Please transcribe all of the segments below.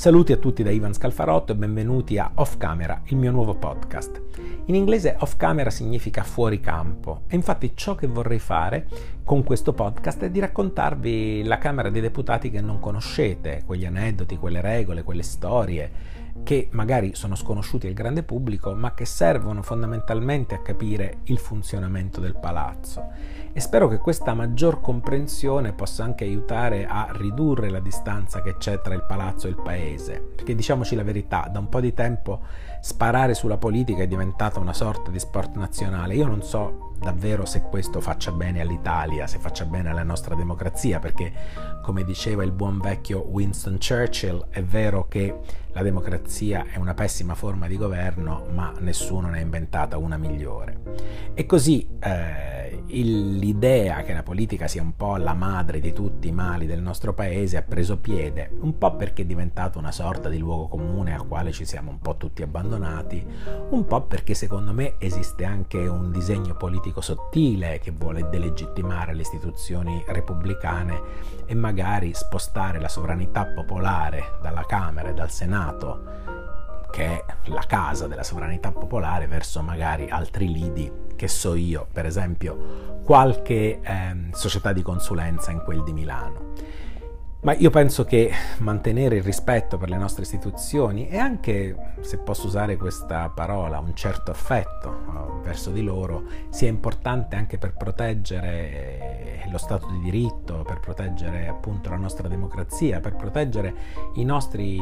Saluti a tutti da Ivan Scalfarotto e benvenuti a Off Camera, il mio nuovo podcast. In inglese off camera significa fuori campo e infatti ciò che vorrei fare con questo podcast è di raccontarvi la Camera dei Deputati che non conoscete, quegli aneddoti, quelle regole, quelle storie che magari sono sconosciuti al grande pubblico ma che servono fondamentalmente a capire il funzionamento del palazzo. E spero che questa maggior comprensione possa anche aiutare a ridurre la distanza che c'è tra il palazzo e il paese perché diciamoci la verità da un po' di tempo sparare sulla politica è diventata una sorta di sport nazionale io non so davvero se questo faccia bene all'Italia, se faccia bene alla nostra democrazia, perché come diceva il buon vecchio Winston Churchill, è vero che la democrazia è una pessima forma di governo, ma nessuno ne ha inventata una migliore. E così eh, l'idea che la politica sia un po' la madre di tutti i mali del nostro paese ha preso piede, un po' perché è diventata una sorta di luogo comune al quale ci siamo un po' tutti abbandonati, un po' perché secondo me esiste anche un disegno politico sottile che vuole delegittimare le istituzioni repubblicane e magari spostare la sovranità popolare dalla Camera e dal Senato, che è la casa della sovranità popolare, verso magari altri lidi, che so io, per esempio qualche eh, società di consulenza in quel di Milano. Ma io penso che mantenere il rispetto per le nostre istituzioni e anche, se posso usare questa parola, un certo affetto uh, verso di loro sia importante anche per proteggere lo Stato di diritto, per proteggere appunto la nostra democrazia, per proteggere i nostri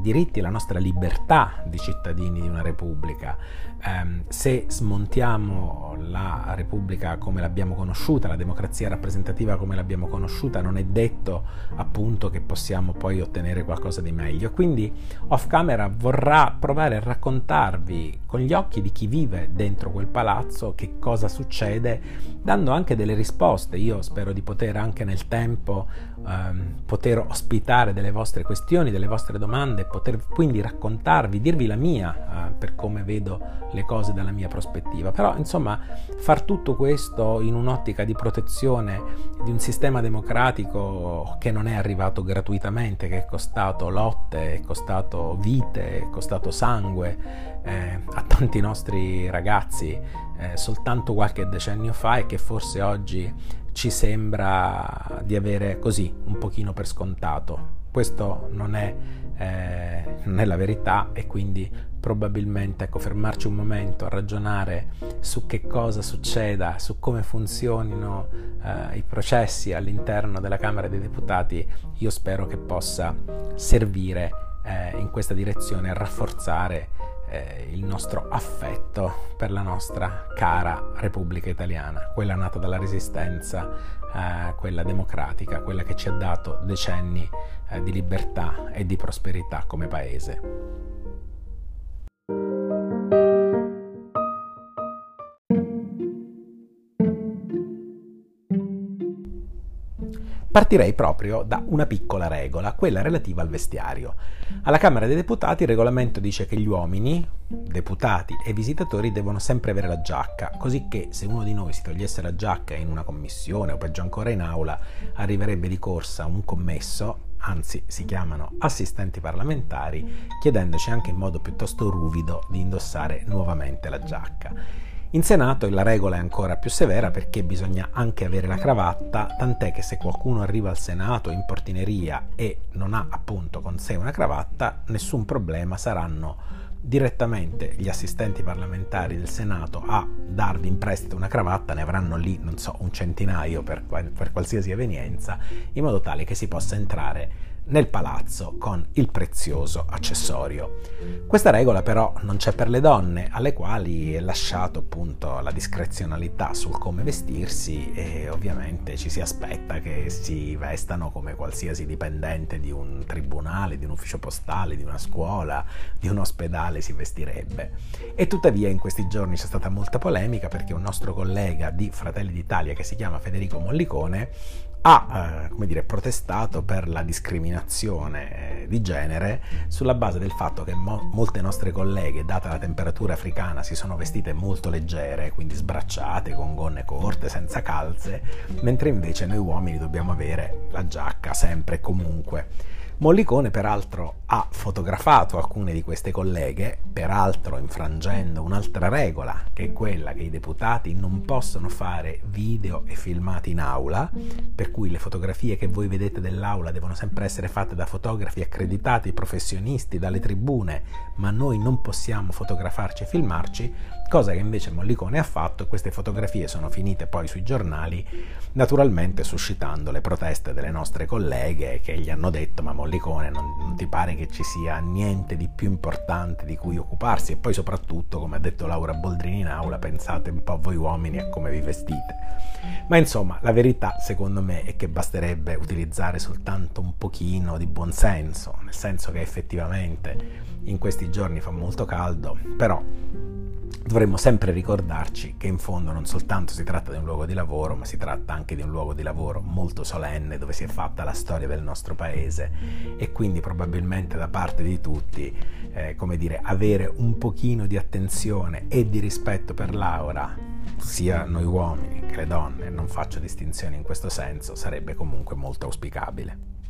diritti, la nostra libertà di cittadini di una repubblica. Um, se smontiamo la repubblica come l'abbiamo conosciuta, la democrazia rappresentativa come l'abbiamo conosciuta, non è detto appunto che possiamo poi ottenere qualcosa di meglio. Quindi off camera vorrà provare a raccontarvi con gli occhi di chi vive dentro quel palazzo che cosa succede, dando anche delle risposte. Io spero di poter anche nel tempo ehm, poter ospitare delle vostre questioni, delle vostre domande, poter quindi raccontarvi, dirvi la mia eh, per come vedo le cose dalla mia prospettiva. Però insomma far tutto questo in un'ottica di protezione di un sistema democratico che non è arrivato gratuitamente, che è costato lotte, è costato vite, è costato sangue eh, a tanti nostri ragazzi eh, soltanto qualche decennio fa e che forse oggi ci sembra di avere così un pochino per scontato. Questo non è, eh, non è la verità e quindi probabilmente ecco, fermarci un momento a ragionare su che cosa succeda, su come funzionino eh, i processi all'interno della Camera dei Deputati, io spero che possa servire eh, in questa direzione a rafforzare eh, il nostro affetto per la nostra cara Repubblica Italiana, quella nata dalla resistenza, eh, quella democratica, quella che ci ha dato decenni eh, di libertà e di prosperità come paese. Partirei proprio da una piccola regola, quella relativa al vestiario. Alla Camera dei Deputati il regolamento dice che gli uomini, deputati e visitatori devono sempre avere la giacca, così che se uno di noi si togliesse la giacca in una commissione o peggio ancora in aula, arriverebbe di corsa un commesso anzi si chiamano assistenti parlamentari, chiedendoci anche in modo piuttosto ruvido di indossare nuovamente la giacca. In Senato la regola è ancora più severa perché bisogna anche avere la cravatta, tant'è che se qualcuno arriva al Senato in portineria e non ha appunto con sé una cravatta, nessun problema, saranno direttamente gli assistenti parlamentari del Senato a darvi in prestito una cravatta, ne avranno lì, non so, un centinaio per, per qualsiasi evenienza, in modo tale che si possa entrare nel palazzo con il prezioso accessorio. Questa regola però non c'è per le donne, alle quali è lasciato appunto la discrezionalità sul come vestirsi e ovviamente ci si aspetta che si vestano come qualsiasi dipendente di un tribunale, di un ufficio postale, di una scuola, di un ospedale si vestirebbe. E tuttavia in questi giorni c'è stata molta polemica perché un nostro collega di Fratelli d'Italia che si chiama Federico Mollicone ha eh, dire, protestato per la discriminazione eh, di genere sulla base del fatto che mo- molte nostre colleghe, data la temperatura africana, si sono vestite molto leggere, quindi sbracciate, con gonne corte, senza calze, mentre invece noi uomini dobbiamo avere la giacca sempre e comunque. Mollicone peraltro ha fotografato alcune di queste colleghe, peraltro infrangendo un'altra regola, che è quella che i deputati non possono fare video e filmati in aula, per cui le fotografie che voi vedete dell'aula devono sempre essere fatte da fotografi accreditati, professionisti, dalle tribune, ma noi non possiamo fotografarci e filmarci, cosa che invece Mollicone ha fatto e queste fotografie sono finite poi sui giornali, naturalmente suscitando le proteste delle nostre colleghe che gli hanno detto ma Mollicone non, non ti pare che ci sia niente di più importante di cui occuparsi e poi soprattutto, come ha detto Laura Boldrini in aula, pensate un po' voi uomini a come vi vestite. Ma insomma, la verità secondo me è che basterebbe utilizzare soltanto un pochino di buonsenso, nel senso che effettivamente in questi giorni fa molto caldo, però dovremmo sempre ricordarci che in fondo non soltanto si tratta di un luogo di lavoro, ma si tratta anche di un luogo di lavoro molto solenne dove si è fatta la storia del nostro paese e quindi probabilmente da parte di tutti, eh, come dire, avere un pochino di attenzione e di rispetto per Laura, sia noi uomini che le donne, non faccio distinzioni in questo senso, sarebbe comunque molto auspicabile.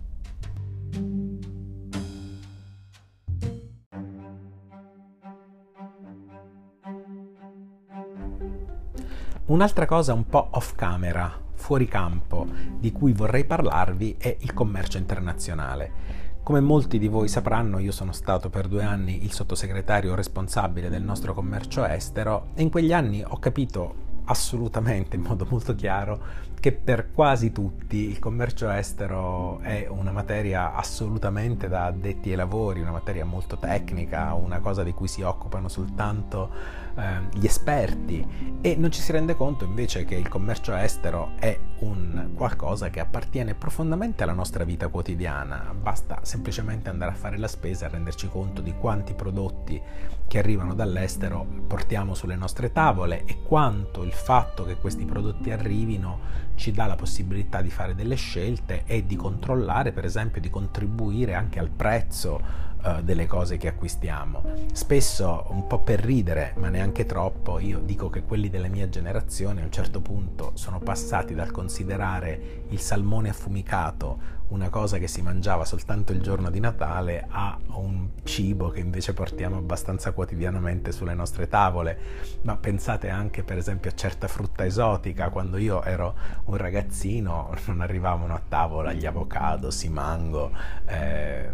Un'altra cosa un po' off camera, fuori campo, di cui vorrei parlarvi è il commercio internazionale. Come molti di voi sapranno, io sono stato per due anni il sottosegretario responsabile del nostro commercio estero e in quegli anni ho capito assolutamente in modo molto chiaro che per quasi tutti il commercio estero è una materia assolutamente da addetti ai lavori, una materia molto tecnica, una cosa di cui si occupano soltanto eh, gli esperti. E non ci si rende conto invece che il commercio estero è un qualcosa che appartiene profondamente alla nostra vita quotidiana, basta semplicemente andare a fare la spesa e renderci conto di quanti prodotti che arrivano dall'estero portiamo sulle nostre tavole e quanto il fatto che questi prodotti arrivino ci dà la possibilità di fare delle scelte e di controllare, per esempio, di contribuire anche al prezzo uh, delle cose che acquistiamo. Spesso, un po' per ridere, ma neanche troppo, io dico che quelli della mia generazione a un certo punto sono passati dal considerare il salmone affumicato una cosa che si mangiava soltanto il giorno di Natale a un cibo che invece portiamo abbastanza quotidianamente sulle nostre tavole. Ma pensate anche per esempio a certa frutta esotica, quando io ero un ragazzino non arrivavano a tavola gli avocados, i mango, eh,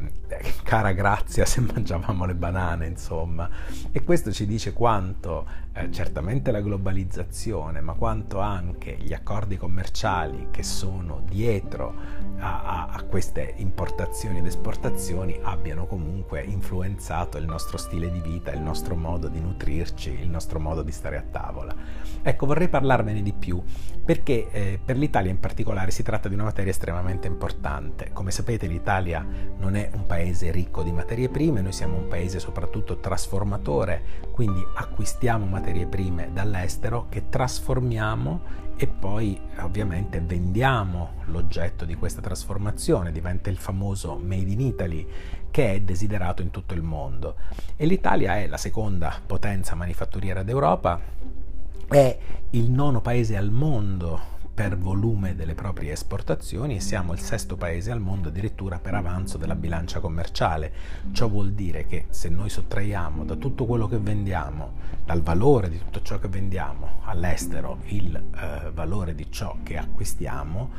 cara grazia se mangiavamo le banane, insomma. E questo ci dice quanto eh, certamente la globalizzazione, ma quanto anche gli accordi commerciali che sono dietro a, a, a queste importazioni ed esportazioni abbiano comunque influenzato il nostro stile di vita, il nostro modo di nutrirci, il nostro modo di stare a tavola. Ecco, vorrei parlarvene di più perché eh, per l'Italia in particolare si tratta di una materia estremamente importante. Come sapete l'Italia non è un paese ricco di materie prime, noi siamo un paese soprattutto trasformatore, quindi acquistiamo materie prime dall'estero che trasformiamo e poi ovviamente vendiamo l'oggetto di questa trasformazione, diventa il famoso Made in Italy che è desiderato in tutto il mondo. E l'Italia è la seconda potenza manifatturiera d'Europa, è il nono paese al mondo per volume delle proprie esportazioni e siamo il sesto paese al mondo addirittura per avanzo della bilancia commerciale. Ciò vuol dire che se noi sottraiamo da tutto quello che vendiamo, dal valore di tutto ciò che vendiamo all'estero, il eh, valore di ciò che acquistiamo,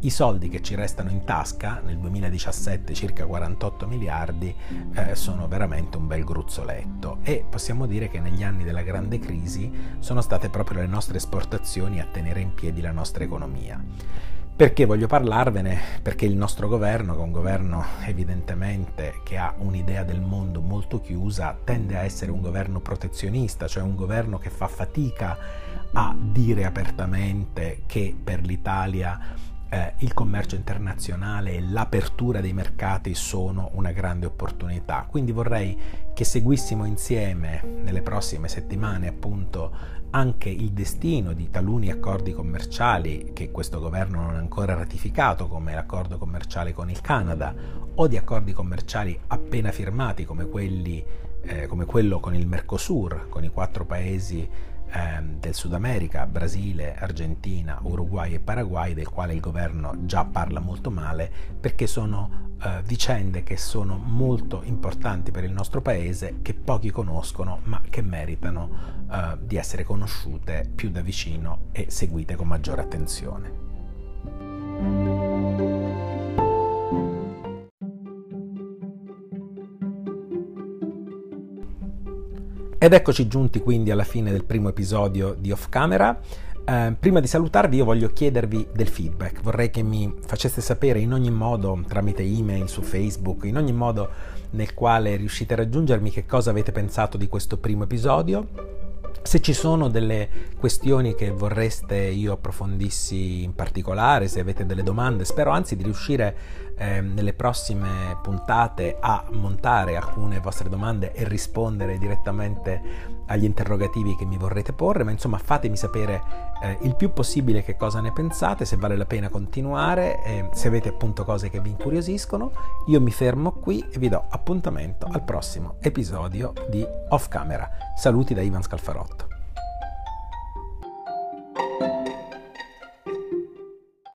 i soldi che ci restano in tasca nel 2017 circa 48 miliardi eh, sono veramente un bel gruzzoletto e possiamo dire che negli anni della grande crisi sono state proprio le nostre esportazioni a tenere in piedi la nostra economia. Perché voglio parlarvene? Perché il nostro governo, che è un governo evidentemente che ha un'idea del mondo molto chiusa, tende a essere un governo protezionista, cioè un governo che fa fatica a dire apertamente che per l'Italia eh, il commercio internazionale e l'apertura dei mercati sono una grande opportunità. Quindi vorrei che seguissimo insieme nelle prossime settimane appunto anche il destino di taluni accordi commerciali che questo governo non ha ancora ratificato, come l'accordo commerciale con il Canada, o di accordi commerciali appena firmati come, quelli, eh, come quello con il Mercosur, con i quattro paesi eh, del Sud America, Brasile, Argentina, Uruguay e Paraguay, del quale il governo già parla molto male, perché sono eh, vicende che sono molto importanti per il nostro paese, che pochi conoscono, ma che meritano eh, di essere conosciute più da vicino e seguite con maggiore attenzione. Ed eccoci giunti quindi alla fine del primo episodio di Off Camera. Eh, prima di salutarvi io voglio chiedervi del feedback, vorrei che mi faceste sapere in ogni modo tramite email, su Facebook, in ogni modo nel quale riuscite a raggiungermi che cosa avete pensato di questo primo episodio se ci sono delle questioni che vorreste io approfondissi in particolare, se avete delle domande, spero anzi di riuscire eh, nelle prossime puntate a montare alcune vostre domande e rispondere direttamente agli interrogativi che mi vorrete porre, ma insomma fatemi sapere eh, il più possibile che cosa ne pensate, se vale la pena continuare, eh, se avete appunto cose che vi incuriosiscono. Io mi fermo qui e vi do appuntamento al prossimo episodio di Off Camera. Saluti da Ivan Scalfarotto.